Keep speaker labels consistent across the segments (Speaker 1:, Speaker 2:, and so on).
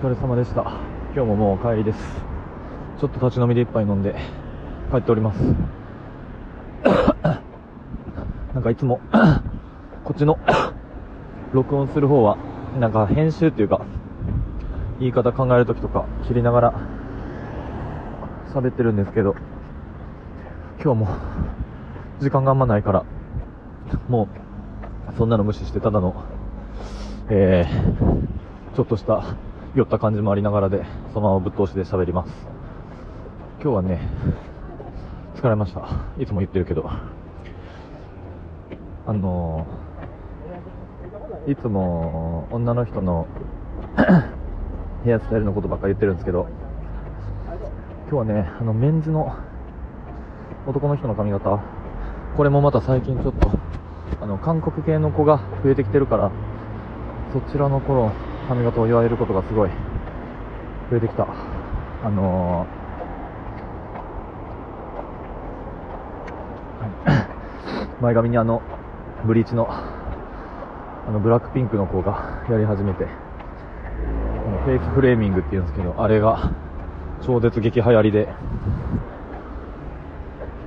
Speaker 1: 疲れ様でした。今日ももう帰りです。ちょっと立ち飲みで一杯飲んで帰っております。なんかいつも こっちの 録音する方はなんか編集っていうか言い方考えるときとか切りながら喋ってるんですけど今日も時間があんまないからもうそんなの無視してただのえー、ちょっとした酔った感じもありながらでそのままぶっ通しで喋ります。今日はね疲れました。いつも言ってるけど。あの、いつも女の人の ヘアスタイルのことばっか言ってるんですけど今日はねあのメンズの男の人の髪型。これもまた最近ちょっとあの韓国系の子が増えてきてるからそちらの頃髪型を言われることがすごい増えてきた。あのー、前髪にあのブリーチのあのブラックピンクの子がやり始めてフェイスフレーミングっていうんですけどあれが超絶激流行りで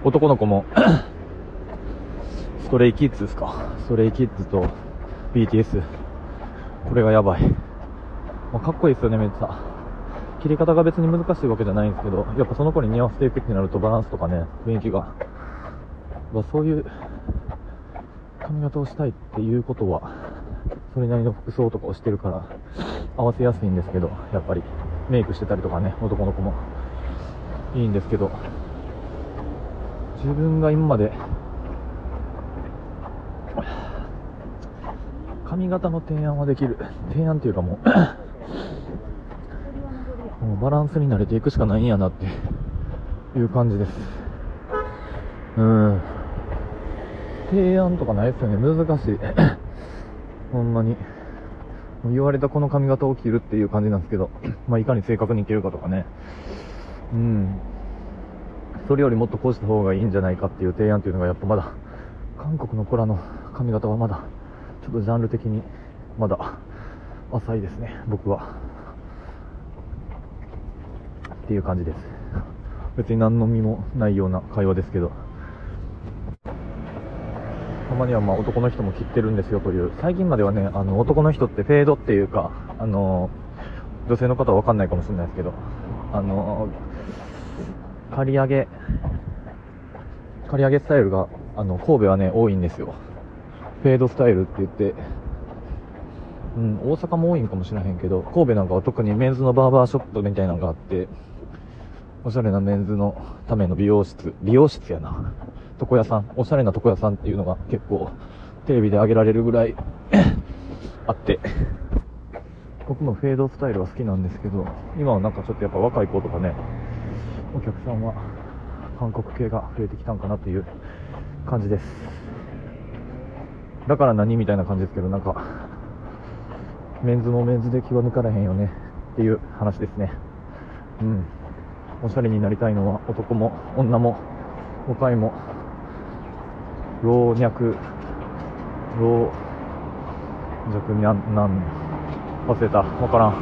Speaker 1: 男の子もストレイキッズですか？ストレイキッズと BTS これがやばい、まあ、かっこいいですよねめっちゃ。切り方が別に難しいわけじゃないんですけどやっぱその子に似合わせていくってなるとバランスとかね雰囲気が、まあ、そういう髪型をしたいっていうことはそれなりの服装とかをしてるから合わせやすいんですけどやっぱりメイクしてたりとかね男の子も。いいんですけど自分が今まで髪型の提案はできる。提案っていうかもうもうバランスに慣れていくしかないんやなっていう感じです。うん。提案とかないですよね。難しい。ほんまに。言われたこの髪型を切るっていう感じなんですけど、まあ、いかに正確に切るかとかね。うん。それよりもっとこうした方がいいんじゃないかっていう提案っていうのがやっぱまだ韓国の子らの髪型はまだちょっとジャンル的にまだ浅いですね。僕は。っていう感じです。別に何の身もないような会話ですけど。たまにはまあ男の人も切ってるんですよという。最近まではねあの男の人ってフェードっていうかあの女性の方は分かんないかもしれないですけど。あの刈り上げ刈り上げスタイルがあの神戸はね多いんですよ。フェードスタイルって言って、うん、大阪も多いんかもしれへんけど、神戸なんかは特にメンズのバーバーショップみたいなのがあって、おしゃれなメンズのための美容室、美容室やな。床屋さん、おしゃれな床屋さんっていうのが結構テレビで上げられるぐらい あって、僕もフェードスタイルは好きなんですけど、今はなんかちょっとやっぱ若い子とかね、お客さんは韓国系が増えてきたんかなっていう感じです。だから何みたいな感じですけど、なんか、メンズもメンズで気は抜かれへんよねっていう話ですね。うん。おしゃれになりたいのは男も女も若いも老若老若にゃんな忘れたわからん。